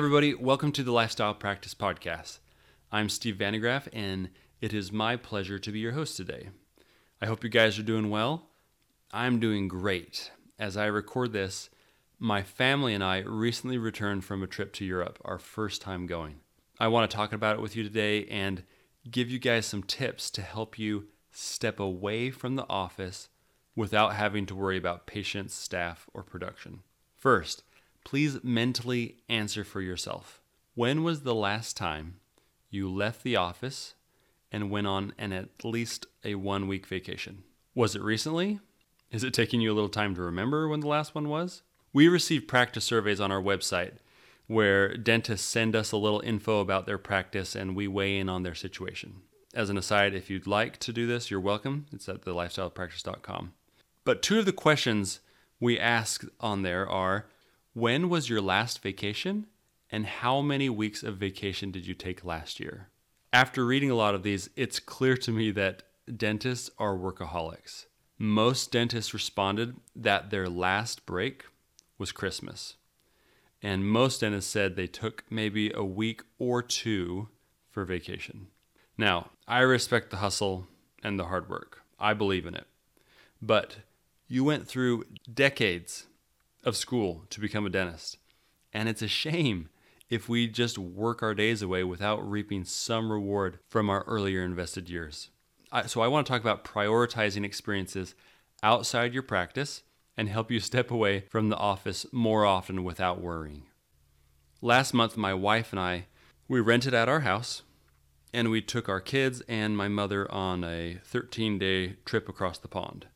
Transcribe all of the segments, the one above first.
Everybody, welcome to the Lifestyle Practice Podcast. I'm Steve Vandegraff, and it is my pleasure to be your host today. I hope you guys are doing well. I'm doing great. As I record this, my family and I recently returned from a trip to Europe, our first time going. I want to talk about it with you today and give you guys some tips to help you step away from the office without having to worry about patients, staff, or production. First, please mentally answer for yourself. When was the last time you left the office and went on an at least a one week vacation? Was it recently? Is it taking you a little time to remember when the last one was? We receive practice surveys on our website where dentists send us a little info about their practice and we weigh in on their situation. As an aside, if you'd like to do this, you're welcome. It's at thelifestylepractice.com. But two of the questions we ask on there are when was your last vacation and how many weeks of vacation did you take last year? After reading a lot of these, it's clear to me that dentists are workaholics. Most dentists responded that their last break was Christmas. And most dentists said they took maybe a week or two for vacation. Now, I respect the hustle and the hard work. I believe in it. But you went through decades of school to become a dentist. And it's a shame if we just work our days away without reaping some reward from our earlier invested years. So, I want to talk about prioritizing experiences outside your practice and help you step away from the office more often without worrying. Last month, my wife and I, we rented out our house and we took our kids and my mother on a 13 day trip across the pond.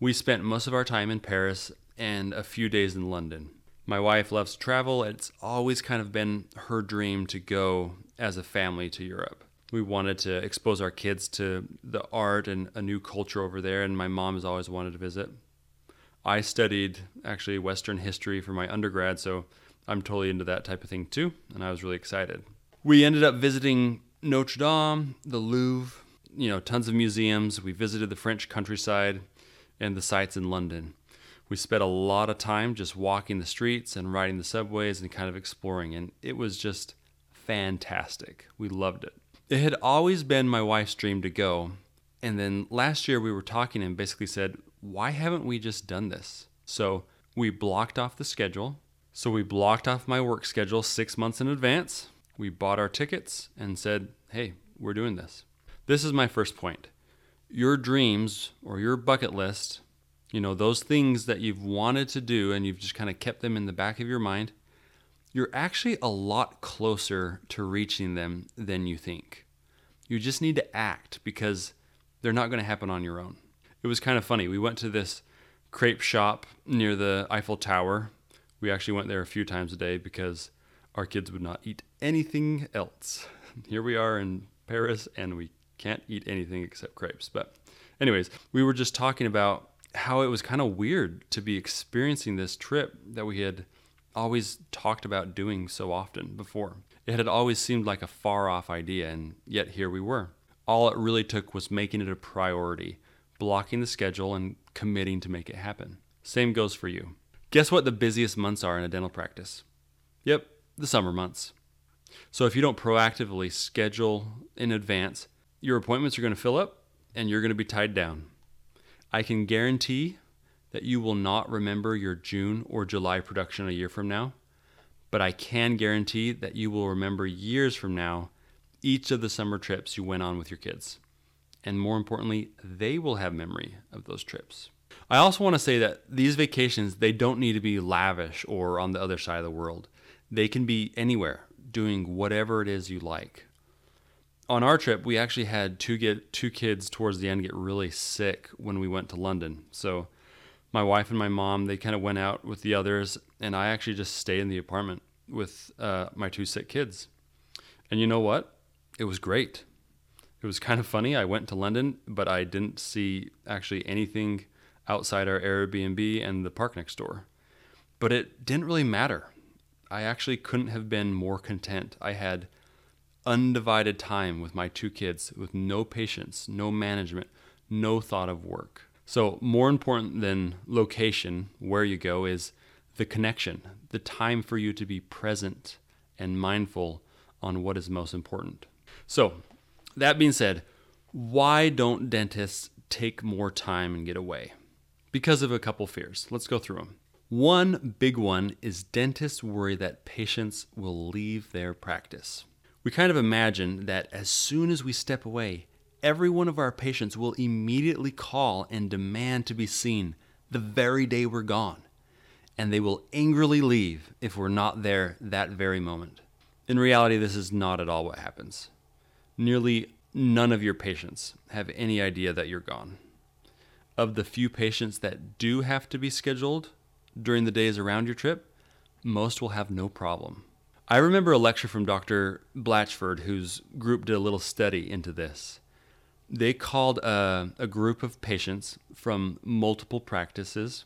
We spent most of our time in Paris and a few days in London. My wife loves travel. It's always kind of been her dream to go as a family to Europe. We wanted to expose our kids to the art and a new culture over there, and my mom has always wanted to visit. I studied actually Western history for my undergrad, so I'm totally into that type of thing too, and I was really excited. We ended up visiting Notre Dame, the Louvre, you know, tons of museums. We visited the French countryside and the sites in London. We spent a lot of time just walking the streets and riding the subways and kind of exploring, and it was just fantastic. We loved it. It had always been my wife's dream to go, and then last year we were talking and basically said, why haven't we just done this? So we blocked off the schedule. So we blocked off my work schedule six months in advance. We bought our tickets and said, hey, we're doing this. This is my first point. Your dreams or your bucket list you know, those things that you've wanted to do and you've just kind of kept them in the back of your mind, you're actually a lot closer to reaching them than you think. You just need to act because they're not going to happen on your own. It was kind of funny. We went to this crepe shop near the Eiffel Tower. We actually went there a few times a day because our kids would not eat anything else. Here we are in Paris and we can't eat anything except crepes. But, anyways, we were just talking about how it was kind of weird to be experiencing this trip that we had always talked about doing so often before. It had always seemed like a far off idea, and yet here we were. All it really took was making it a priority, blocking the schedule, and committing to make it happen. Same goes for you. Guess what the busiest months are in a dental practice? Yep, the summer months. So if you don't proactively schedule in advance, your appointments are going to fill up and you're going to be tied down. I can guarantee that you will not remember your June or July production a year from now, but I can guarantee that you will remember years from now each of the summer trips you went on with your kids. And more importantly, they will have memory of those trips. I also want to say that these vacations, they don't need to be lavish or on the other side of the world. They can be anywhere, doing whatever it is you like on our trip, we actually had two get two kids towards the end get really sick when we went to London. So my wife and my mom they kind of went out with the others, and I actually just stayed in the apartment with uh, my two sick kids. And you know what? It was great. It was kind of funny. I went to London, but I didn't see actually anything outside our Airbnb and the park next door. But it didn't really matter. I actually couldn't have been more content. I had undivided time with my two kids with no patients, no management, no thought of work. So, more important than location, where you go, is the connection, the time for you to be present and mindful on what is most important. So, that being said, why don't dentists take more time and get away? Because of a couple fears. Let's go through them. One big one is dentists worry that patients will leave their practice. We kind of imagine that as soon as we step away, every one of our patients will immediately call and demand to be seen the very day we're gone, and they will angrily leave if we're not there that very moment. In reality, this is not at all what happens. Nearly none of your patients have any idea that you're gone. Of the few patients that do have to be scheduled during the days around your trip, most will have no problem. I remember a lecture from Dr. Blatchford, whose group did a little study into this. They called a, a group of patients from multiple practices,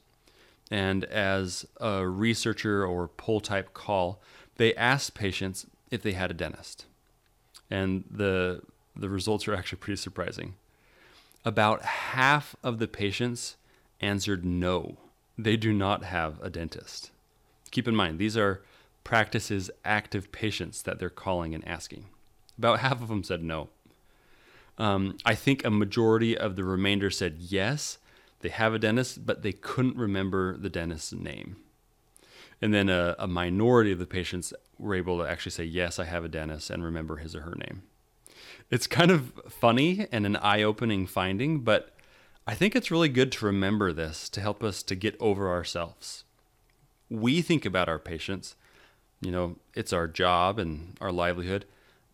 and as a researcher or poll type call, they asked patients if they had a dentist. And the, the results are actually pretty surprising. About half of the patients answered no, they do not have a dentist. Keep in mind, these are practices active patients that they're calling and asking. About half of them said no. Um, I think a majority of the remainder said yes, they have a dentist, but they couldn't remember the dentist's name. And then a, a minority of the patients were able to actually say, Yes, I have a dentist, and remember his or her name. It's kind of funny and an eye opening finding, but I think it's really good to remember this to help us to get over ourselves. We think about our patients, you know, it's our job and our livelihood,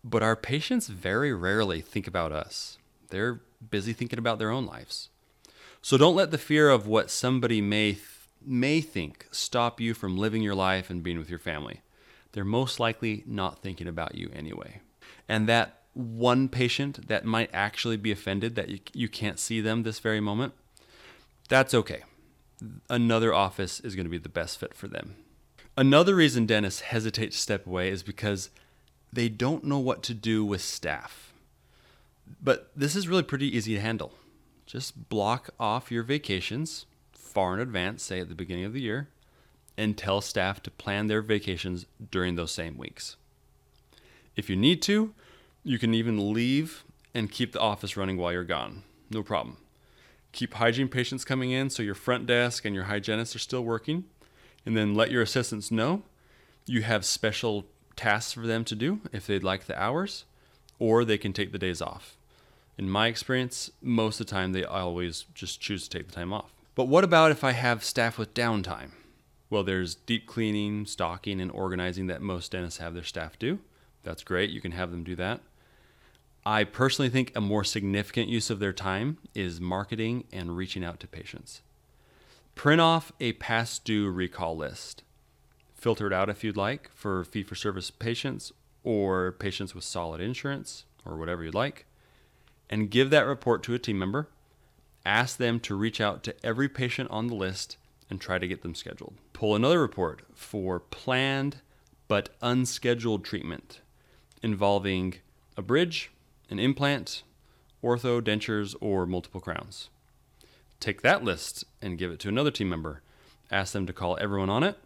but our patients very rarely think about us. They're busy thinking about their own lives. So don't let the fear of what somebody may th- may think stop you from living your life and being with your family. They're most likely not thinking about you anyway. And that one patient that might actually be offended that you, you can't see them this very moment, that's okay. Another office is going to be the best fit for them. Another reason dentists hesitate to step away is because they don't know what to do with staff. But this is really pretty easy to handle. Just block off your vacations far in advance, say at the beginning of the year, and tell staff to plan their vacations during those same weeks. If you need to, you can even leave and keep the office running while you're gone. No problem. Keep hygiene patients coming in so your front desk and your hygienists are still working, and then let your assistants know you have special tasks for them to do if they'd like the hours, or they can take the days off. In my experience, most of the time they always just choose to take the time off. But what about if I have staff with downtime? Well, there's deep cleaning, stocking, and organizing that most dentists have their staff do. That's great. You can have them do that. I personally think a more significant use of their time is marketing and reaching out to patients. Print off a past due recall list filter it out if you'd like for fee for service patients or patients with solid insurance or whatever you'd like, and give that report to a team member. Ask them to reach out to every patient on the list and try to get them scheduled. Pull another report for planned but unscheduled treatment involving a bridge, an implant, ortho, dentures, or multiple crowns. Take that list and give it to another team member. Ask them to call everyone on it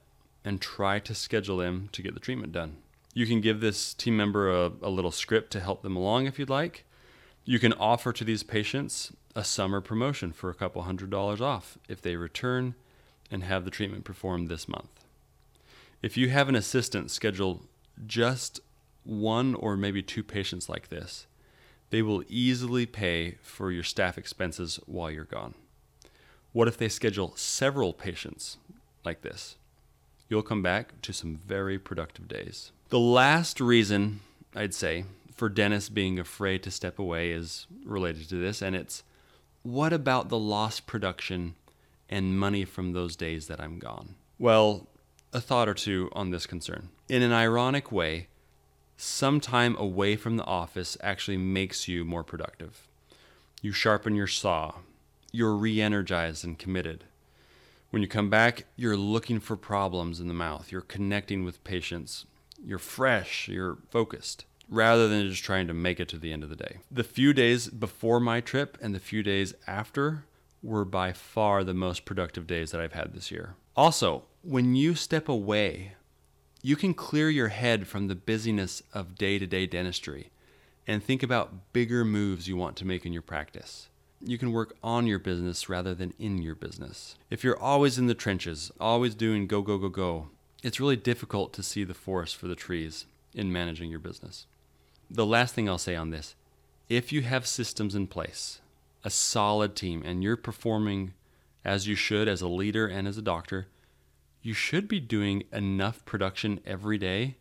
and try to schedule them to get the treatment done. You can give this team member a, a little script to help them along if you'd like. You can offer to these patients a summer promotion for a couple hundred dollars off if they return and have the treatment performed this month. If you have an assistant schedule just one or maybe two patients like this, they will easily pay for your staff expenses while you're gone. What if they schedule several patients like this? you'll come back to some very productive days. The last reason I'd say for dentists being afraid to step away is related to this, and it's what about the lost production and money from those days that I'm gone? Well, a thought or two on this concern. In an ironic way, some time away from the office actually makes you more productive. You sharpen your saw, you're re energized and committed. When you come back, you're looking for problems in the mouth. You're connecting with patients. You're fresh. You're focused rather than just trying to make it to the end of the day. The few days before my trip and the few days after were by far the most productive days that I've had this year. Also, when you step away, you can clear your head from the busyness of day to day dentistry and think about bigger moves you want to make in your practice. You can work on your business rather than in your business. If you're always in the trenches, always doing go, go, go, go, it's really difficult to see the forest for the trees in managing your business. The last thing I'll say on this if you have systems in place, a solid team, and you're performing as you should as a leader and as a doctor, you should be doing enough production every day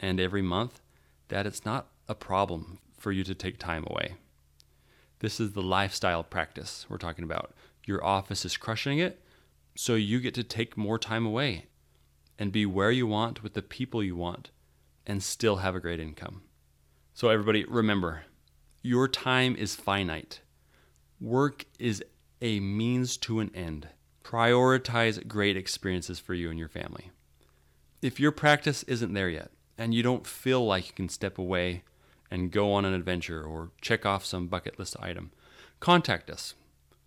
and every month that it's not a problem for you to take time away. This is the lifestyle practice we're talking about. Your office is crushing it, so you get to take more time away and be where you want with the people you want and still have a great income. So, everybody, remember your time is finite. Work is a means to an end. Prioritize great experiences for you and your family. If your practice isn't there yet and you don't feel like you can step away and go on an adventure or check off some bucket list item, contact us.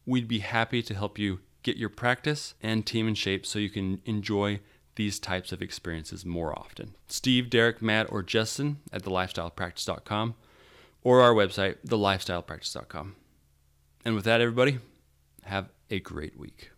We'd be happy to help you get your practice and team in shape so you can enjoy these types of experiences more often. Steve, Derek, Matt, or Justin at thelifestylepractice.com or our website, thelifestylepractice.com. And with that, everybody, have a great week.